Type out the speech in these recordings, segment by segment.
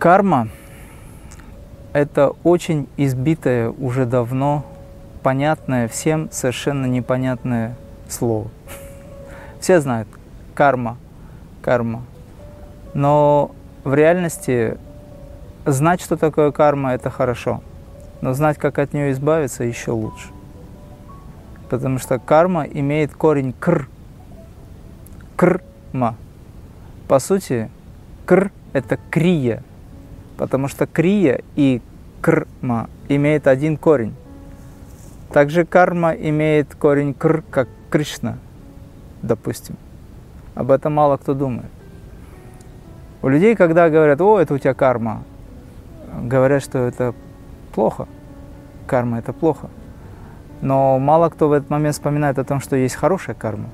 Карма – это очень избитое уже давно, понятное всем, совершенно непонятное слово. Все знают карма, карма. Но в реальности знать, что такое карма, это хорошо. Но знать, как от нее избавиться, еще лучше. Потому что карма имеет корень кр. Крма. По сути, кр – это крия. Потому что крия и крма имеет один корень. Также карма имеет корень кр, как Кришна, допустим. Об этом мало кто думает. У людей, когда говорят, о, это у тебя карма, говорят, что это плохо. Карма – это плохо. Но мало кто в этот момент вспоминает о том, что есть хорошая карма.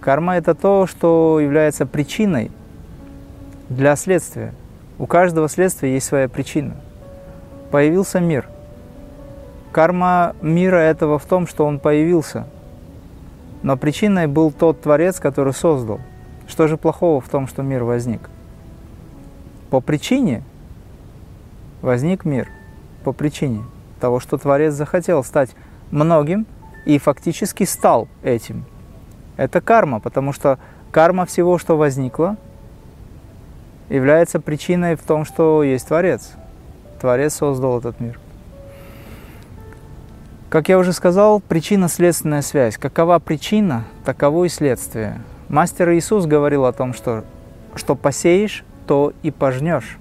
Карма – это то, что является причиной для следствия. У каждого следствия есть своя причина. Появился мир. Карма мира этого в том, что он появился. Но причиной был тот Творец, который создал. Что же плохого в том, что мир возник? По причине возник мир. По причине того, что Творец захотел стать многим и фактически стал этим. Это карма, потому что карма всего, что возникло, является причиной в том, что есть Творец. Творец создал этот мир. Как я уже сказал, причинно-следственная связь. Какова причина, таково и следствие. Мастер Иисус говорил о том, что что посеешь, то и пожнешь,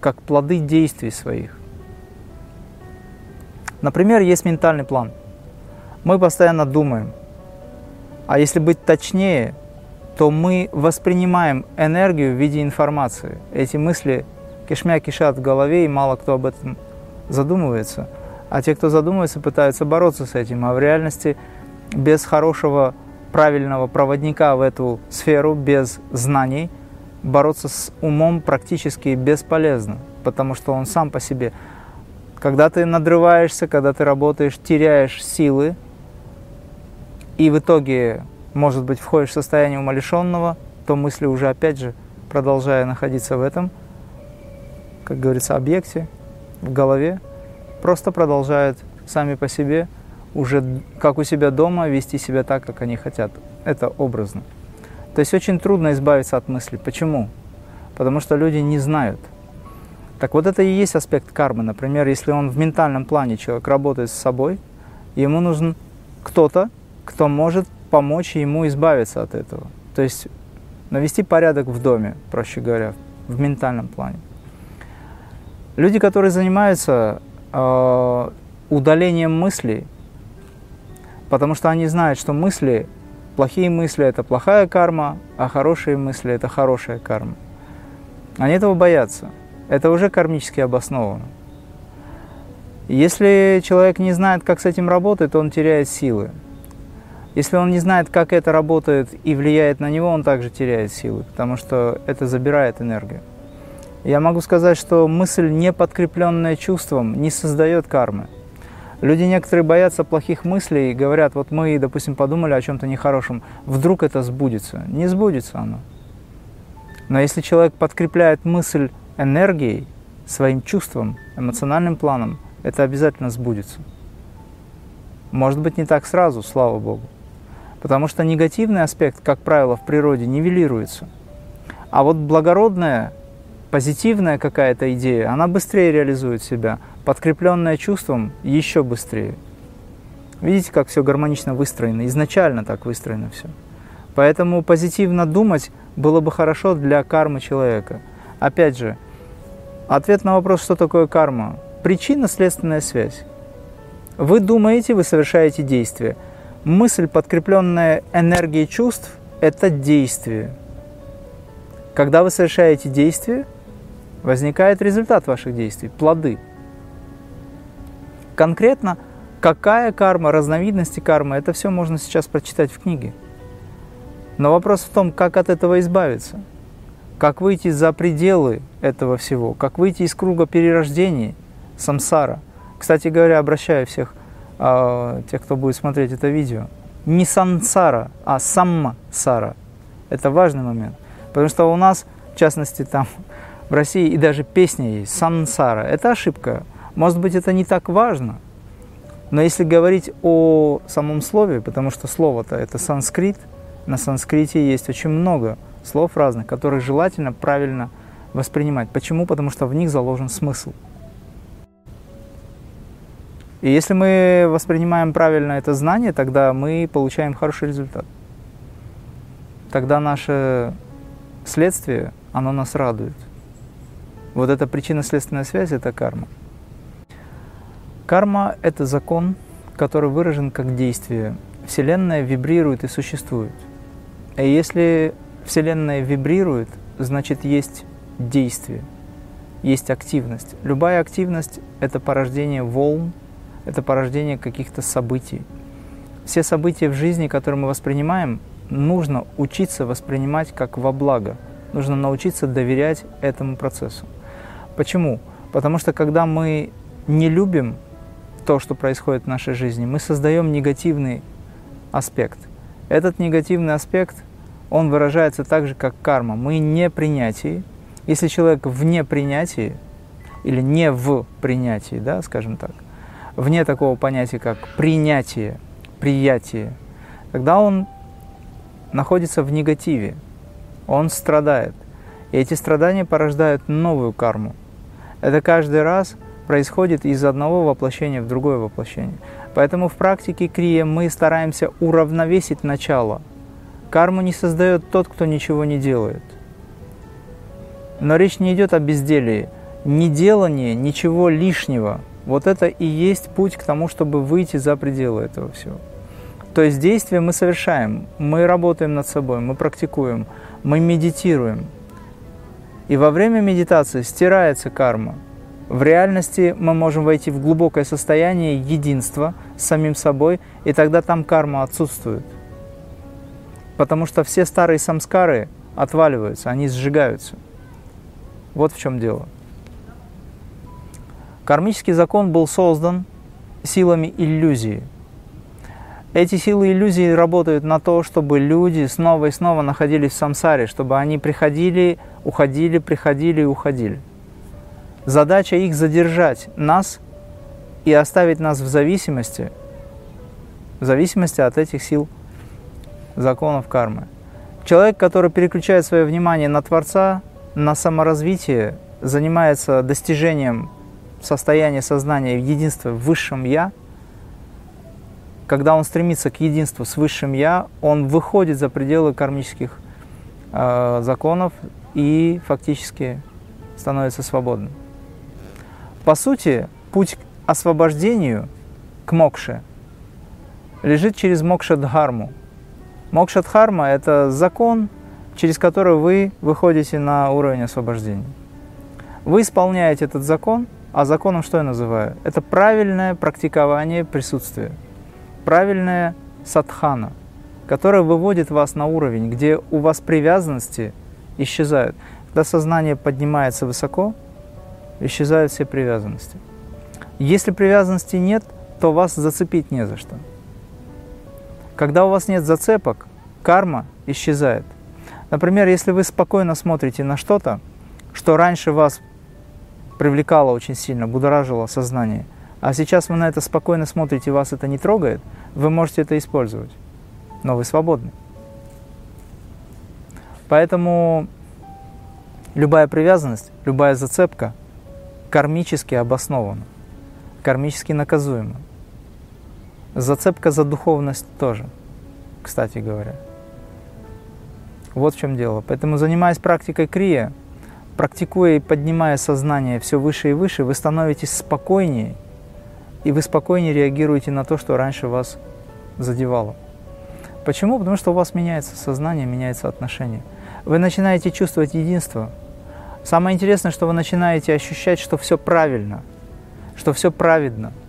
как плоды действий своих. Например, есть ментальный план. Мы постоянно думаем. А если быть точнее, то мы воспринимаем энергию в виде информации. Эти мысли кишмя кишат в голове, и мало кто об этом задумывается. А те, кто задумывается, пытаются бороться с этим. А в реальности без хорошего, правильного проводника в эту сферу, без знаний – бороться с умом практически бесполезно, потому что он сам по себе. Когда ты надрываешься, когда ты работаешь, теряешь силы, и в итоге, может быть, входишь в состояние умалишенного, то мысли уже, опять же, продолжая находиться в этом, как говорится, объекте, в голове, просто продолжают сами по себе уже как у себя дома вести себя так, как они хотят. Это образно. То есть очень трудно избавиться от мысли. Почему? Потому что люди не знают. Так вот это и есть аспект кармы. Например, если он в ментальном плане человек работает с собой, ему нужен кто-то, кто может помочь ему избавиться от этого. То есть навести порядок в доме, проще говоря, в ментальном плане. Люди, которые занимаются э, удалением мыслей, потому что они знают, что мысли Плохие мысли – это плохая карма, а хорошие мысли – это хорошая карма. Они этого боятся. Это уже кармически обосновано. Если человек не знает, как с этим работать, то он теряет силы. Если он не знает, как это работает и влияет на него, он также теряет силы, потому что это забирает энергию. Я могу сказать, что мысль, не подкрепленная чувством, не создает кармы. Люди некоторые боятся плохих мыслей и говорят, вот мы, допустим, подумали о чем-то нехорошем, вдруг это сбудется. Не сбудется оно. Но если человек подкрепляет мысль энергией, своим чувством, эмоциональным планом, это обязательно сбудется. Может быть, не так сразу, слава Богу. Потому что негативный аспект, как правило, в природе нивелируется. А вот благородная, позитивная какая-то идея, она быстрее реализует себя – подкрепленное чувством, еще быстрее. Видите, как все гармонично выстроено, изначально так выстроено все. Поэтому позитивно думать было бы хорошо для кармы человека. Опять же, ответ на вопрос, что такое карма. Причинно-следственная связь. Вы думаете, вы совершаете действие. Мысль, подкрепленная энергией чувств, это действие. Когда вы совершаете действие, возникает результат ваших действий, плоды – Конкретно, какая карма, разновидности кармы, это все можно сейчас прочитать в книге. Но вопрос в том, как от этого избавиться, как выйти за пределы этого всего, как выйти из круга перерождений, самсара. Кстати говоря, обращаю всех э, тех, кто будет смотреть это видео, не сансара, а самма-сара. Это важный момент. Потому что у нас, в частности, там В России и даже песня есть «Сансара». Это ошибка. Может быть, это не так важно. Но если говорить о самом слове, потому что слово-то это санскрит, на санскрите есть очень много слов разных, которые желательно правильно воспринимать. Почему? Потому что в них заложен смысл. И если мы воспринимаем правильно это знание, тогда мы получаем хороший результат. Тогда наше следствие, оно нас радует. Вот эта причинно-следственная связь – это карма. Карма – это закон, который выражен как действие. Вселенная вибрирует и существует. И если Вселенная вибрирует, значит есть действие, есть активность. Любая активность – это порождение волн, это порождение каких-то событий. Все события в жизни, которые мы воспринимаем, нужно учиться воспринимать как во благо. Нужно научиться доверять этому процессу. Почему? Потому что когда мы не любим то, что происходит в нашей жизни, мы создаем негативный аспект. Этот негативный аспект, он выражается так же, как карма. Мы не принятии. Если человек вне принятии, или не в принятии, да, скажем так, вне такого понятия, как принятие, приятие, тогда он находится в негативе, он страдает. И эти страдания порождают новую карму. Это каждый раз происходит из одного воплощения в другое воплощение. Поэтому в практике крия мы стараемся уравновесить начало. Карму не создает тот, кто ничего не делает. Но речь не идет о безделии. Неделание ничего лишнего – вот это и есть путь к тому, чтобы выйти за пределы этого всего. То есть действия мы совершаем, мы работаем над собой, мы практикуем, мы медитируем. И во время медитации стирается карма. В реальности мы можем войти в глубокое состояние единства с самим собой, и тогда там карма отсутствует. Потому что все старые самскары отваливаются, они сжигаются. Вот в чем дело. Кармический закон был создан силами иллюзии. Эти силы иллюзии работают на то, чтобы люди снова и снова находились в самсаре, чтобы они приходили, уходили, приходили и уходили. Задача их задержать нас и оставить нас в зависимости, в зависимости от этих сил законов кармы. Человек, который переключает свое внимание на Творца, на саморазвитие, занимается достижением состояние сознания в единстве в высшем Я, когда он стремится к единству с высшим Я, он выходит за пределы кармических э, законов и фактически становится свободным. По сути, путь к освобождению, к мокше, лежит через мокша-дхарму. Мокша-дхарма – это закон, через который вы выходите на уровень освобождения. Вы исполняете этот закон – а законом что я называю? Это правильное практикование присутствия, правильная садхана, которая выводит вас на уровень, где у вас привязанности исчезают. Когда сознание поднимается высоко, исчезают все привязанности. Если привязанности нет, то вас зацепить не за что. Когда у вас нет зацепок, карма исчезает. Например, если вы спокойно смотрите на что-то, что раньше вас привлекало очень сильно, будоражило сознание. А сейчас вы на это спокойно смотрите, вас это не трогает, вы можете это использовать. Но вы свободны. Поэтому любая привязанность, любая зацепка кармически обоснована, кармически наказуема. Зацепка за духовность тоже, кстати говоря. Вот в чем дело. Поэтому, занимаясь практикой крия, практикуя и поднимая сознание все выше и выше, вы становитесь спокойнее, и вы спокойнее реагируете на то, что раньше вас задевало. Почему? Потому что у вас меняется сознание, меняется отношение. Вы начинаете чувствовать единство. Самое интересное, что вы начинаете ощущать, что все правильно, что все праведно –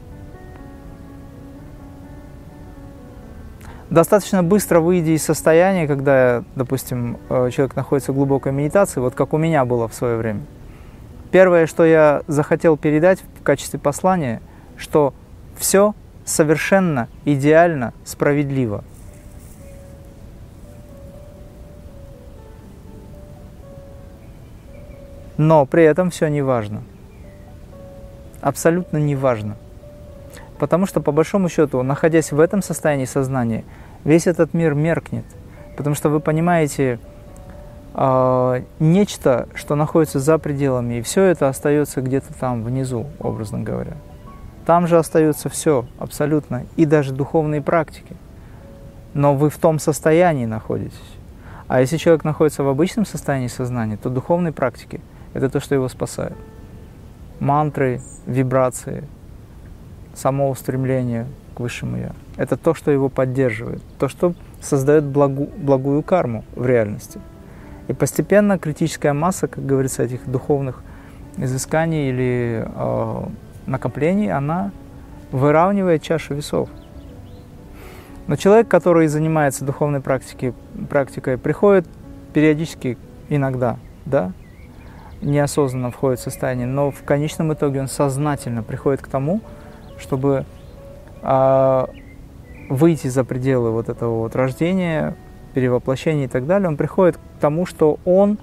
достаточно быстро выйдя из состояния, когда, допустим, э, человек находится в глубокой медитации, вот как у меня было в свое время. Первое, что я захотел передать в качестве послания, что все совершенно идеально справедливо. Но при этом все не важно. Абсолютно не важно. Потому что, по большому счету, находясь в этом состоянии сознания, весь этот мир меркнет. Потому что вы понимаете э, нечто, что находится за пределами, и все это остается где-то там внизу, образно говоря. Там же остается все абсолютно, и даже духовные практики. Но вы в том состоянии находитесь. А если человек находится в обычном состоянии сознания, то духовные практики – это то, что его спасает. Мантры, вибрации, само устремление к высшему Я – это то, что его поддерживает, то, что создает благу, благую карму в реальности. И постепенно критическая масса, как говорится, этих духовных изысканий или э, накоплений, она выравнивает чашу весов. Но человек, который занимается духовной практикой, практикой приходит периодически, иногда, да, неосознанно входит в состояние, но в конечном итоге он сознательно приходит к тому, чтобы э, выйти за пределы вот этого вот рождения, перевоплощения и так далее, он приходит к тому, что он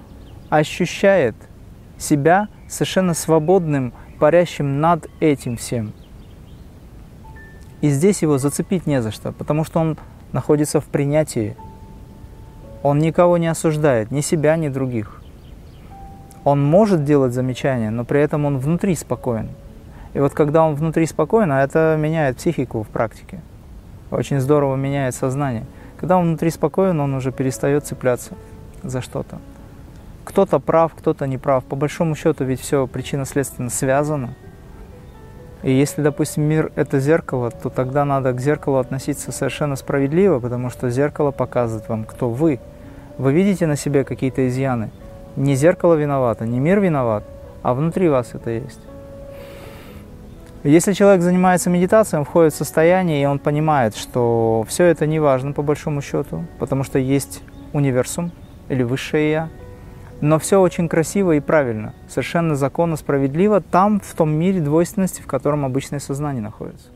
ощущает себя совершенно свободным, парящим над этим всем. И здесь его зацепить не за что, потому что он находится в принятии. Он никого не осуждает, ни себя, ни других. Он может делать замечания, но при этом он внутри спокоен. И вот когда он внутри спокоен, а это меняет психику в практике, очень здорово меняет сознание. Когда он внутри спокоен, он уже перестает цепляться за что-то. Кто-то прав, кто-то не прав. По большому счету ведь все причинно-следственно связано. И если, допустим, мир – это зеркало, то тогда надо к зеркалу относиться совершенно справедливо, потому что зеркало показывает вам, кто вы. Вы видите на себе какие-то изъяны. Не зеркало виновато, не мир виноват, а внутри вас это есть. Если человек занимается медитацией, он входит в состояние, и он понимает, что все это не важно по большому счету, потому что есть универсум или высшее Я – но все очень красиво и правильно, совершенно законно, справедливо там, в том мире двойственности, в котором обычное сознание находится.